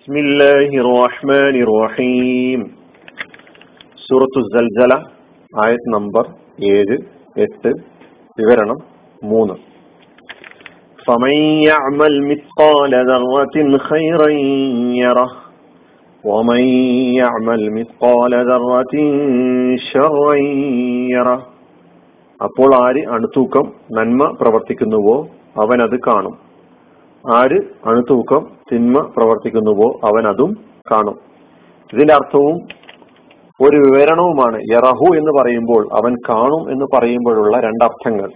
بسم الله الرحمن الرحيم സൂറത്തു സൽസല ആയത് നമ്പർ ഏഴ് എട്ട് വിവരണം മൂന്ന് فمن يعمل مثقال ذرة خيرا يره ومن يعمل مثقال ذرة شرا يره അപ്പോൾ ആര് അണുതൂക്കം നന്മ പ്രവർത്തിക്കുന്നുവോ അവൻ അത് കാണും ആര് അണുതൂക്കം തിന്മ പ്രവർത്തിക്കുന്നുവോ അവൻ അതും കാണും. ഇതിന്റെ അർത്ഥവും ഒരു വിവരണവുമാണ്. യറഹു എന്ന് പറയുമ്പോൾ അവൻ കാണും എന്ന് പറയുമ്പോഴുള്ള രണ്ടർത്ഥങ്ങൾ.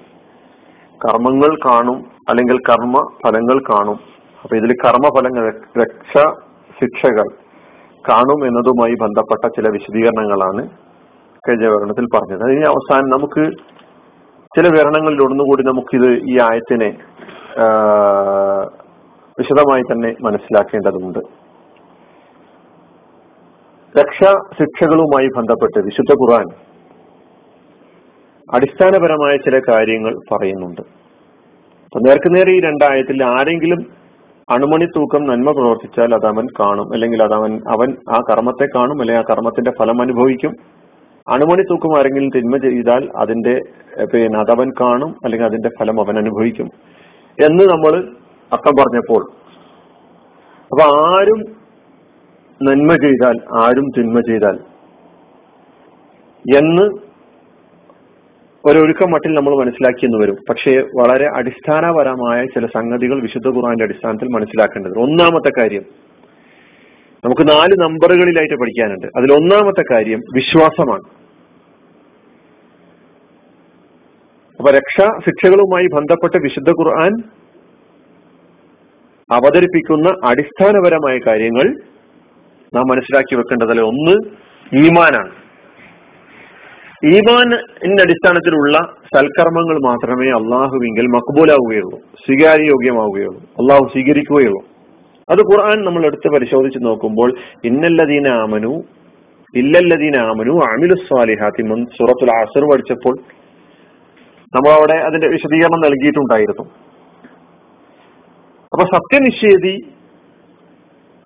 കർമ്മങ്ങൾ കാണും അല്ലെങ്കിൽ കർമ്മ ഫലങ്ങൾ കാണും. അപ്പൊ ഇതിൽ കർമ്മഫലങ്ങൾ രക്ഷ ശിക്ഷകൾ കാണും എന്നതുമായി ബന്ധപ്പെട്ട ചില വിശദീകരണങ്ങളാണ് കഴിഞ്ഞ വിവരണത്തിൽ പറഞ്ഞത്. അതിന് അവസാനം നമുക്ക് ചില വിവരണങ്ങളിൽ ഒന്നുകൂടി നമുക്കിത് ഈ ആയത്തിനെ വിശദമായി തന്നെ മനസ്സിലാക്കേണ്ടതുണ്ട്. രക്ഷാ ശിക്ഷകളുമായി ബന്ധപ്പെട്ട് വിശുദ്ധ ഖുറാൻ അടിസ്ഥാനപരമായ ചില കാര്യങ്ങൾ പറയുന്നുണ്ട്. അപ്പൊ നേർക്കുനേരെ ഈ രണ്ടായത്തിൽ ആരെങ്കിലും അണുമണി തൂക്കം നന്മ പ്രവർത്തിച്ചാൽ അത് അവൻ കാണും. അല്ലെങ്കിൽ അത് അവൻ അവൻ ആ കർമ്മത്തെ കാണും. അല്ലെങ്കിൽ ആ കർമ്മത്തിന്റെ ഫലം അനുഭവിക്കും. അണുമണി തൂക്കം ആരെങ്കിലും തിന്മ ചെയ്താൽ അതിന്റെ പിന്നെ അതവൻ കാണും. അല്ലെങ്കിൽ അതിന്റെ ഫലം അവൻ അനുഭവിക്കും. എന്ന് നമ്മൾ അർത്ഥം പറഞ്ഞപ്പോൾ. അപ്പൊ ആരും നന്മ ചെയ്താൽ ആരും തിന്മ ചെയ്താൽ എന്ന് ഒരൊരുക്കം മട്ടിൽ നമ്മൾ മനസ്സിലാക്കി എന്ന് വരും. പക്ഷേ വളരെ അടിസ്ഥാനപരമായ ചില സംഗതികൾ വിശുദ്ധ ഖുർആന്റെ അടിസ്ഥാനത്തിൽ മനസ്സിലാക്കേണ്ടത് ഒന്നാമത്തെ കാര്യം നമുക്ക് നാല് നമ്പറുകളിലായിട്ട് പഠിക്കാനുണ്ട്. അതിൽ ഒന്നാമത്തെ കാര്യം വിശ്വാസമാണ്. അപ്പൊ രക്ഷാ ശിക്ഷകളുമായി ബന്ധപ്പെട്ട വിശുദ്ധ ഖുർആൻ അവതരിപ്പിക്കുന്ന അടിസ്ഥാനപരമായ കാര്യങ്ങൾ നാം മനസ്സിലാക്കി വെക്കേണ്ടതല്ല ഒന്ന് ഈമാനാണ്. ഈമാനിന്റെ അടിസ്ഥാനത്തിലുള്ള സൽക്കർമ്മങ്ങൾ മാത്രമേ അള്ളാഹുവിങ്കിൽ മക്ബൂലാവുകയുള്ളൂ സ്വീകാര്യയോഗ്യമാവുകയുള്ളൂ അള്ളാഹു സ്വീകരിക്കുകയുള്ളൂ. അത് ഖുർആൻ നമ്മൾ എടുത്ത് പരിശോധിച്ച് നോക്കുമ്പോൾ ഇന്നല്ലദീന ആമനു ഇല്ലല്ലദീന ആമനു അമിലു സ്വാലിഹാത്തി സൂറത്തുൽ അസർ പഠിച്ചപ്പോൾ നമ്മൾ അവിടെ അതിന്റെ വിശദീകരണം നൽകിയിട്ടുണ്ടായിരുന്നു. അപ്പൊ സത്യനിഷേധി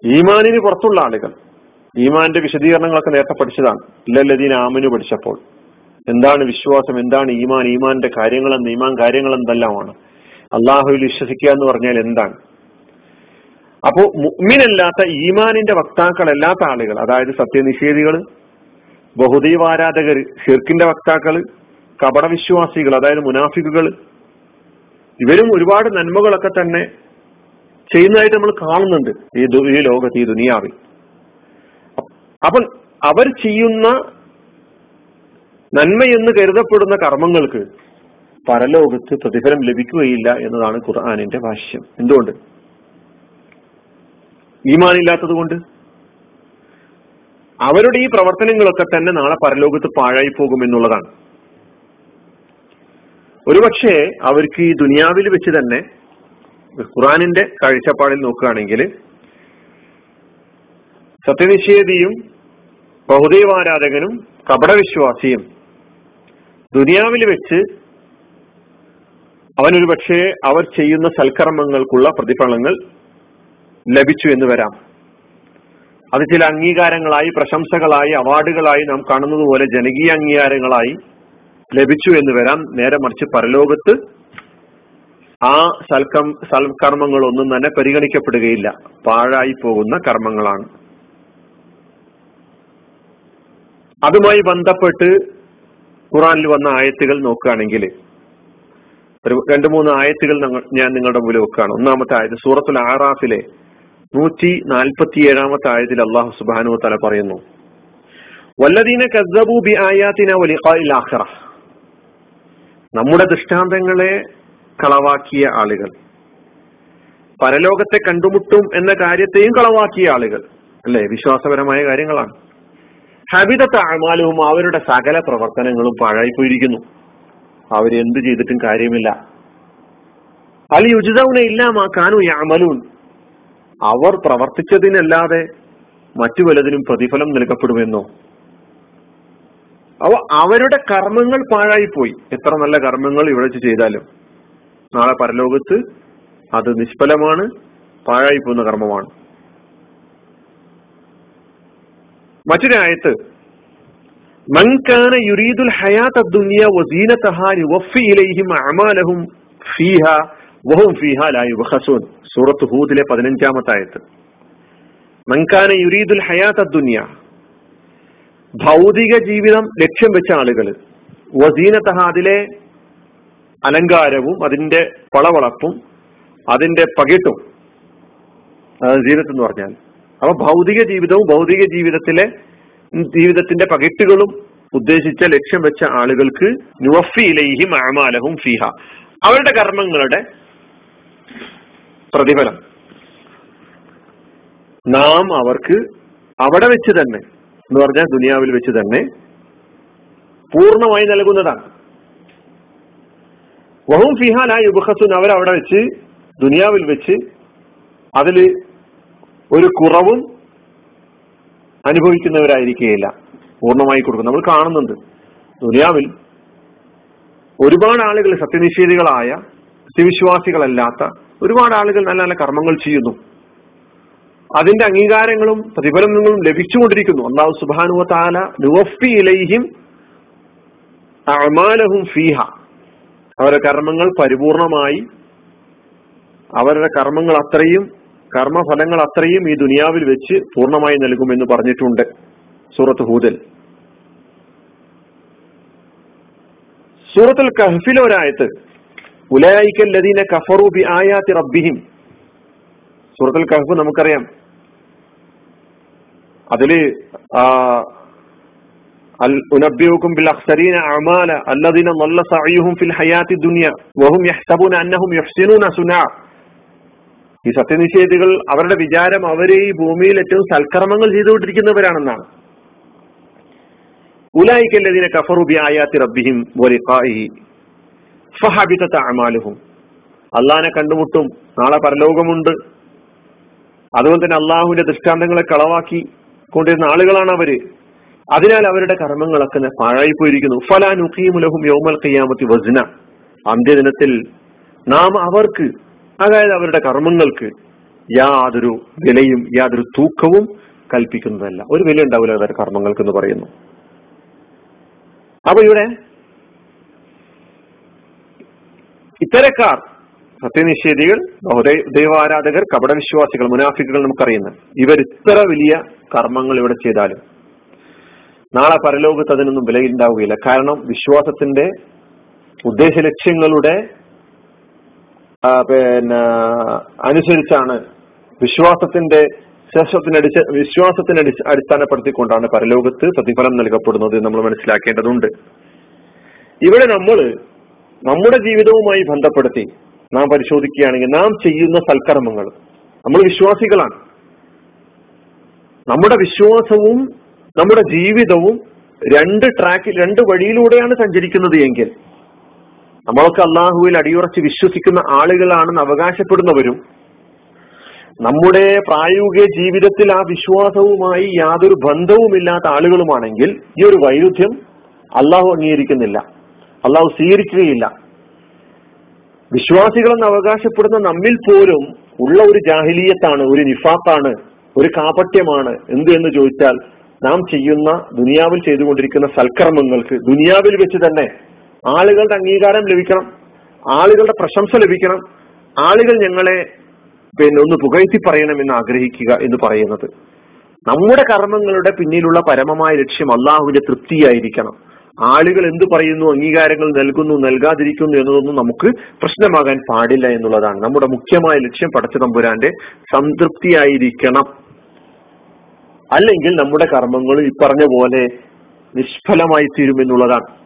ഈമാനിന് പുറത്തുള്ള ആളുകൾ. ഈമാന്റെ വിശദീകരണങ്ങളൊക്കെ നേരത്തെ പഠിച്ചതാണ്. ഇല്ലല്ലദീൻ ആമനു പഠിച്ചപ്പോൾ. എന്താണ് വിശ്വാസം? എന്താണ് ഈമാൻ? ഈമാന്റെ കാര്യങ്ങളെന്ന് ഈമാൻ കാര്യങ്ങൾ എന്തെല്ലാമാണ് അള്ളാഹുവിൽ വിശ്വസിക്കുക എന്ന് പറഞ്ഞാൽ എന്താണ്? അപ്പോ മുഗ്മിനല്ലാത്ത ഈമാനിന്റെ വക്താക്കളല്ലാത്ത ആളുകൾ അതായത് സത്യനിഷേധികൾ ബഹുദൈവാരാധകർ ഷിർക്കിന്റെ വക്താക്കൾ കപടവിശ്വാസികൾ അതായത് മുനാഫിക്കുകൾ ഇവരും ഒരുപാട് നന്മകളൊക്കെ തന്നെ ചെയ്യുന്നതായിട്ട് നമ്മൾ കാണുന്നുണ്ട് ഈ ഈ ലോകത്ത് ഈ ദുനിയാവിൽ. അപ്പോൾ അവർ ചെയ്യുന്ന നന്മയെന്ന് കരുതപ്പെടുന്ന കർമ്മങ്ങൾക്ക് പരലോകത്ത് പ്രതിഫലം ലഭിക്കുകയില്ല എന്നതാണ് ഖുർആാനിന്റെ ഭാഷ്യം. എന്തുകൊണ്ട്? ഈമാനില്ലാത്തത് കൊണ്ട്? അവരുടെ ഈ പ്രവർത്തനങ്ങളൊക്കെ തന്നെ നാളെ പരലോകത്ത് പാഴായി പോകും എന്നുള്ളതാണ്. ഒരുപക്ഷെ അവർക്ക് ഈ ദുനിയാവിൽ വെച്ച് തന്നെ ഖുറാനിന്റെ കാഴ്ചപ്പാടിൽ നോക്കുകയാണെങ്കിൽ സത്യനിഷേധിയും ബഹുദൈവാരാധകനും കപടവിശ്വാസിയും ദുനിയാവിൽ വെച്ച് അവനൊരു പക്ഷേ അവർ ചെയ്യുന്ന സൽക്കർമ്മങ്ങൾക്കുള്ള പ്രതിഫലങ്ങൾ ലഭിച്ചു എന്ന് വരാം. അത് ചില അംഗീകാരങ്ങളായി പ്രശംസകളായി അവാർഡുകളായി നാം കാണുന്നതുപോലെ ജനകീയ അംഗീകാരങ്ങളായി ലഭിച്ചു എന്ന് വരാം. നേരെ മറിച്ച് പരലോകത്ത് ആ സൽക്കം സൽക്കർമ്മങ്ങളൊന്നും തന്നെ പരിഗണിക്കപ്പെടുകയില്ല. പാഴായി പോകുന്ന കർമ്മങ്ങളാണ്. അതുമായി ബന്ധപ്പെട്ട് ഖുറാനിൽ വന്ന ആയത്തുകൾ നോക്കുകയാണെങ്കിൽ ഒരു രണ്ട് മൂന്ന് ആയത്തുകൾ ഞാൻ നിങ്ങളുടെ മുമ്പിൽ വെക്കുകയാണ്. ഒന്നാമത്തെ ആയത് സൂറത്തുൽ ആറാഫിലെ നൂറ്റി നാൽപ്പത്തി ഏഴാമത്തെ ആയത്തിൽ അള്ളാഹു സുബാനു തല പറയുന്നു വല്ലദീന കസബു ബി ആയാത്തിന വലിഖായിൽ ആഖിറ. നമ്മുടെ ദൃഷ്ടാന്തങ്ങളെ കളവാക്കിയ ആളുകൾ. പരലോകത്തെ കണ്ടുമുട്ടും എന്ന കാര്യത്തെയും കളവാക്കിയ ആളുകൾ. അല്ലെ? വിശ്വാസപരമായ കാര്യങ്ങളാണ്. ഹബിത താഴ്മാലവും അവരുടെ സകല പ്രവർത്തനങ്ങളും പാഴായിപ്പോയിരിക്കുന്നു. അവരെന്ത് ചെയ്തിട്ടും കാര്യമില്ല. അൽ യുജിതൗന ഇല്ലാമാ കാനു യാമലൂൻ അവർ പ്രവർത്തിച്ചതിനല്ലാതെ മറ്റു വലതിനും പ്രതിഫലം നൽകപ്പെടുമെന്നോ? അവ അവരുടെ കർമ്മങ്ങൾ പാഴായിപ്പോയി. എത്ര നല്ല കർമ്മങ്ങൾ ഇവിടെ ചെയ്താലും. നാളെ പരലോകത്ത് അത് നിഷ്ഫലമാണ് പാഴായി പോകുന്ന കർമ്മമാണ് മറ്റൊരായത്ത് മങ്കാന യുരീദുൽ ഹയാത്ത ദുനിയ വസീനതഹ യുവഫി ഇലൈഹിം അമാലഹും ഫീഹ വഹും ഫീഹ ലാ യുബ്ഖസൂൻ. സൂറത്ത് ഹൂദിലെ പതിനഞ്ചാമത്തെ ആയത്ത്. മങ്കാന യുരീദുൽ ഹയാത്ത് ദുനിയ ഭൗതിക ജീവിതം ലക്ഷ്യം വെച്ച ആളുകൾ വസീനതഹ അതിലെ അലങ്കാരവും അതിന്റെ പളവളപ്പും അതിന്റെ പകിട്ടും. ജീവിതത്തിൽ എന്ന് പറഞ്ഞാൽ. അപ്പൊ ഭൗതിക ജീവിതവും ഭൗതിക ജീവിതത്തിലെ ജീവിതത്തിന്റെ പകിട്ടുകളും ഉദ്ദേശിച്ച ലക്ഷ്യം വെച്ച ആളുകൾക്ക് നുവഫിയിലേഹിം അമാലഹും ഫിഹ. അവരുടെ കർമ്മങ്ങളുടെ പ്രതിഫലം. നാം അവർക്ക് അവിടെ വെച്ച് തന്നെ എന്ന് പറഞ്ഞാൽ ദുനിയാവിൽ വെച്ച് തന്നെ പൂർണമായി നൽകുന്നതാണ്. വഹും ഫിഹാൻ ആ അവരവിടെ വെച്ച് ദുനിയാവിൽ വെച്ച് അതിൽ ഒരു കുറവും അനുഭവിക്കുന്നവരായിരിക്കുകയില്ല. പൂർണമായി കൊടുക്കും. നമ്മൾ കാണുന്നുണ്ട്. ദുനിയാവിൽ ഒരുപാട് ആളുകൾ സത്യനിഷേധികളായ സത്യവിശ്വാസികളല്ലാത്ത ഒരുപാട് ആളുകൾ നല്ല നല്ല കർമ്മങ്ങൾ ചെയ്യുന്നു. അതിന്റെ അംഗീകാരങ്ങളും പ്രതിഫലങ്ങളും ലഭിച്ചുകൊണ്ടിരിക്കുന്നു. അള്ളാഹു സുബാനുവ ഫീഹ. അവരുടെ കർമ്മങ്ങൾ പരിപൂർണമായി അവരുടെ കർമ്മങ്ങൾ അത്രയും കർമ്മഫലങ്ങൾ അത്രയും ഈ ദുനിയാവിൽ വെച്ച് പൂർണമായി നൽകുമെന്ന് പറഞ്ഞിട്ടുണ്ട് സൂറത്ത് ഹൂദിൽ. സൂറത്തുൽ കഹഫിലെ ഒരായത്ത് ഉലയായിക്കൽ ലദീന കഫറു ബി ആയാത്തി റബ്ബിഹിം. സൂറത്തുൽ കഹഫ് നമുക്കറിയാം. അതിൽ ഈ സത്യനിഷേധികൾ അവരുടെ വിചാരം അവരെ ഈ ഭൂമിയിൽ ഏറ്റവും സൽക്കർമ്മങ്ങൾ ചെയ്തുകൊണ്ടിരിക്കുന്നവരാണെന്നാണ്. ഉലായിക്കല്ലതിനെ കഫറുബി ആയാത്തി റബ്ബിഹിം അള്ളാഹിനെ കണ്ടുമുട്ടും. നാളെ പരലോകമുണ്ട്. അതുപോലെ തന്നെ അള്ളാഹുവിന്റെ ദൃഷ്ടാന്തങ്ങളെ കളവാക്കി കൊണ്ടിരുന്ന ആളുകളാണ് അവർ. അതിനാൽ അവരുടെ കർമ്മങ്ങളൊക്കെ പാഴായി പോയിരിക്കുന്നു ഫലാ നുഖീമുലഹും യോമൽ കയ്യാമത്തി വസ്ന. അന്ത്യദിനത്തിൽ നാം അവർക്ക് അതായത് അവരുടെ കർമ്മങ്ങൾക്ക് യാതൊരു വിലയും യാതൊരു തൂക്കവും കൽപ്പിക്കുന്നതല്ല. ഒരു വില ഉണ്ടാവില്ല അവരുടെ കർമ്മങ്ങൾക്ക് എന്ന് പറയുന്നു. അപ്പൊ ഇവിടെ ഇത്തരക്കാർ സത്യനിഷേധികൾ ദൈവാരാധകർ കപടവിശ്വാസികൾ മുനാഫിക്കുകൾ നമുക്കറിയുന്നത്. ഇവർ ഇത്ര വലിയ കർമ്മങ്ങൾ ഇവിടെ ചെയ്താലും നാളെ പരലോകത്ത് അതിനൊന്നും വിലയുണ്ടാവുകയില്ല കാരണം വിശ്വാസത്തിന്റെ ഉദ്ദേശ ലക്ഷ്യങ്ങളുടെ പിന്നെ അനുസരിച്ചാണ് വിശ്വാസത്തിന്റെ ശേഷത്തിനടിച്ച വിശ്വാസത്തിന് അടിസ്ഥാനപ്പെടുത്തിക്കൊണ്ടാണ് പരലോകത്ത് പ്രതിഫലം നൽകപ്പെടുന്നത് നമ്മൾ മനസ്സിലാക്കേണ്ടതുണ്ട്. ഇവിടെ നമ്മൾ നമ്മുടെ ജീവിതവുമായി ബന്ധപ്പെടുത്തി നാം പരിശോധിക്കുകയാണെങ്കിൽ നാം ചെയ്യുന്ന സൽക്കർമ്മങ്ങൾ നമ്മൾ വിശ്വാസികളാണ്. നമ്മുടെ വിശ്വാസവും നമ്മുടെ ജീവിതവും രണ്ട് ട്രാക്കിൽ രണ്ട് വഴിയിലൂടെയാണ് സഞ്ചരിക്കുന്നത് എങ്കിൽ നമ്മളൊക്കെ അള്ളാഹുവിൽ അടിയുറച്ച് വിശ്വസിക്കുന്ന ആളുകളാണെന്ന് അവകാശപ്പെടുന്നവരും നമ്മുടെ പ്രായോഗിക ജീവിതത്തിൽ ആ വിശ്വാസവുമായി യാതൊരു ബന്ധവുമില്ലാത്ത ആളുകളുമാണെങ്കിൽ ഈ ഒരു വൈരുദ്ധ്യം അള്ളാഹു അംഗീകരിക്കുന്നില്ല. അള്ളാഹു സ്വീകരിക്കുകയില്ല. വിശ്വാസികളെന്ന് അവകാശപ്പെടുന്ന നമ്മിൽ പോലും ഉള്ള ഒരു ജാഹിലീയത്താണ് ഒരു നിഫാത്താണ് ഒരു കാപട്യമാണ്. എന്ത് എന്ന് ചോദിച്ചാൽ നാം ചെയ്യുന്ന ദുനിയാവിൽ ചെയ്തുകൊണ്ടിരിക്കുന്ന സൽക്കർമ്മങ്ങൾക്ക് ദുനിയാവിൽ വെച്ച് തന്നെ ആളുകളുടെ അംഗീകാരം ലഭിക്കണം ആളുകളുടെ പ്രശംസ ലഭിക്കണം ആളുകൾ ഞങ്ങളെ പിന്നെ ഒന്ന് പുകഴ്ത്തി പറയണം എന്ന് ആഗ്രഹിക്കുക എന്ന് പറയുന്നത്. നമ്മുടെ കർമ്മങ്ങളുടെ പിന്നിലുള്ള പരമമായ ലക്ഷ്യം അള്ളാഹുവിന്റെ തൃപ്തിയായിരിക്കണം. ആളുകൾ എന്ത് പറയുന്നു അംഗീകാരങ്ങൾ നൽകുന്നു നൽകാതിരിക്കുന്നു എന്നതൊന്നും നമുക്ക് പ്രശ്നമാകാൻ പാടില്ല എന്നുള്ളതാണ്. നമ്മുടെ മുഖ്യമായ ലക്ഷ്യം പടച്ച തമ്പുരാന്റെ സംതൃപ്തിയായിരിക്കണം. അല്ലെങ്കിൽ നമ്മുടെ കർമ്മങ്ങൾ ഈ പറഞ്ഞ പോലെ നിഷ്ഫലമായി തീരുമെന്നുള്ളതാണ്.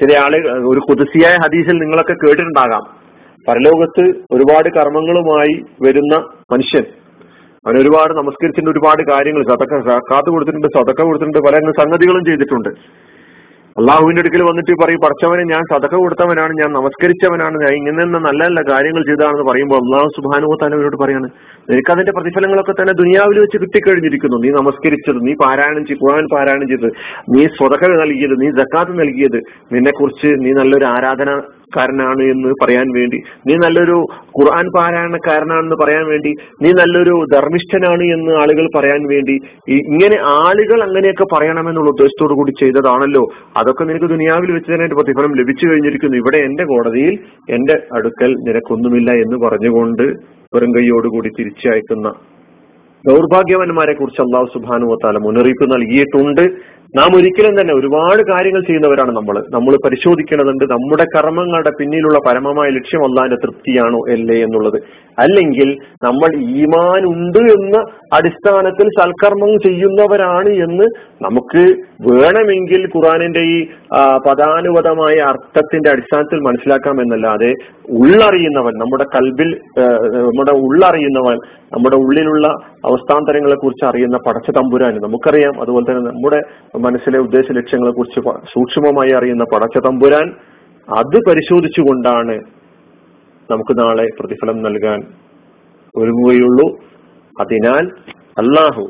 ചില ആളുകൾ ഒരു കുതിസിയായ ഹദീസിൽ നിങ്ങളൊക്കെ കേട്ടിട്ടുണ്ടാകാം. പരലോകത്ത് ഒരുപാട് കർമ്മങ്ങളുമായി വരുന്ന മനുഷ്യൻ. അവൻ ഒരുപാട് നമസ്കരിച്ചിട്ടുണ്ട് ഒരുപാട് കാര്യങ്ങൾ. സതക്ക കാത്തു കൊടുത്തിട്ടുണ്ട് സതക്ക കൊടുത്തിട്ടുണ്ട് പല സംഗതികളും ചെയ്തിട്ടുണ്ട്. അള്ളാഹുവിന്റെ അടുക്കൽ വന്നിട്ട് പറയും പഠിച്ചവനെ ഞാൻ സതക കൊടുത്തവനാണ് ഞാൻ നമസ്കരിച്ചവനാണ് ഞാൻ ഇങ്ങനെ നല്ല നല്ല കാര്യങ്ങൾ ചെയ്തതാണെന്ന് പറയുമ്പോൾ അള്ളാഹു സുബാനുഭവത്താൻ അവരോട് പറയാണ് നിനക്ക് അതിന്റെ പ്രതിഫലങ്ങളൊക്കെ തന്നെ ദുനിയാവിൽ വെച്ച് കിട്ടിക്കഴിഞ്ഞിരിക്കുന്നു. നീ നമസ്കരിച്ചത് നീ പാരായണം ചെയ്ത് ഖുർആൻ പാരായണം ചെയ്ത് നീ സ്വതക നൽകിയത് നീ ജക്കാത്ത് നൽകിയത് നിന്നെ കുറിച്ച് നീ നല്ലൊരു ആരാധന കാരനാണ് എന്ന് പറയാൻ വേണ്ടി നീ നല്ലൊരു ഖുർആൻ പാരായണക്കാരനാണെന്ന് പറയാൻ വേണ്ടി നീ നല്ലൊരു ധർമ്മിഷ്ഠനാണ് എന്ന് ആളുകൾ പറയാൻ വേണ്ടി ഇങ്ങനെ ആളുകൾ അങ്ങനെയൊക്കെ പറയണമെന്നുള്ള ഉദ്ദേശത്തോടു കൂടി ചെയ്തതാണല്ലോ. അതൊക്കെ നിനക്ക് ദുനിയാവിൽ വെച്ച് തന്നെ പ്രതിഫലം ലഭിച്ചു കഴിഞ്ഞിരിക്കുന്നു. ഇവിടെ എന്റെ കോടതിയിൽ എന്റെ അടുക്കൽ നിനക്കൊന്നുമില്ല എന്ന് പറഞ്ഞുകൊണ്ട് വെറും കൈയോടുകൂടി തിരിച്ചയക്കുന്ന ദൗർഭാഗ്യവന്മാരെ കുറിച്ച് അള്ളാഹു സുബാനു വത്താല മുന്നറിയിപ്പ് നൽകിയിട്ടുണ്ട്. നാം ഒരിക്കലും തന്നെ ഒരുപാട് കാര്യങ്ങൾ ചെയ്യുന്നവരാണ് നമ്മൾ. നമ്മൾ പരിശോധിക്കേണ്ടതുണ്ട് നമ്മുടെ കർമ്മങ്ങളുടെ പിന്നിലുള്ള പരമമായ ലക്ഷ്യം അള്ളാന്റെ തൃപ്തിയാണോ അല്ലേ എന്നുള്ളത്. അല്ലെങ്കിൽ നമ്മൾ ഈമാൻ ഉണ്ട് എന്ന അടിസ്ഥാനത്തിൽ സൽക്കർമ്മം ചെയ്യുന്നവരാണ് എന്ന് നമുക്ക് വേണമെങ്കിൽ ഖുറാനിന്റെ ഈ പദാനുപതമായ അർത്ഥത്തിന്റെ അടിസ്ഥാനത്തിൽ മനസ്സിലാക്കാം എന്നല്ലാതെ ഉള്ളറിയുന്നവൻ നമ്മുടെ കൽബിൽ നമ്മുടെ ഉള്ളറിയുന്നവൻ നമ്മുടെ ഉള്ളിലുള്ള അവസ്ഥാന്തരങ്ങളെ കുറിച്ച് അറിയുന്ന പടച്ച തമ്പുരാൻ നമുക്കറിയാം. അതുപോലെ തന്നെ നമ്മുടെ മനസ്സിലെ ഉദ്ദേശ ലക്ഷ്യങ്ങളെ കുറിച്ച് സൂക്ഷ്മമായി അറിയുന്ന പടച്ച തമ്പുരാൻ അത് പരിശോധിച്ചുകൊണ്ടാണ് നമുക്ക് നാളെ പ്രതിഫലം നൽകാൻ ഒരുങ്ങുകയുള്ളൂ. അതിനാൽ അള്ളാഹു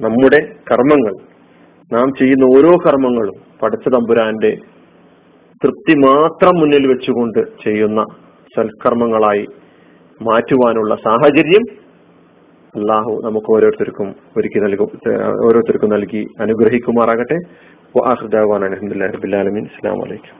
നമ്മുടെ കർമ്മങ്ങൾ നാം ചെയ്യുന്ന ഓരോ കർമ്മങ്ങളും പടച്ച തമ്പുരാന്റെ തൃപ്തി മാത്രം മുന്നിൽ വെച്ചുകൊണ്ട് ചെയ്യുന്ന സൽക്കർമ്മങ്ങളായി മാറ്റുവാനുള്ള സാഹചര്യം അള്ളാഹു നമുക്ക് ഓരോരുത്തർക്കും ഒരുക്കി നൽകും ഓരോരുത്തർക്കും നൽകി അനുഗ്രഹിക്കുമാറാകട്ടെ. അലഹമുല്ലാ റബിലാലമീൻ അസ്സാം വലൈക്കും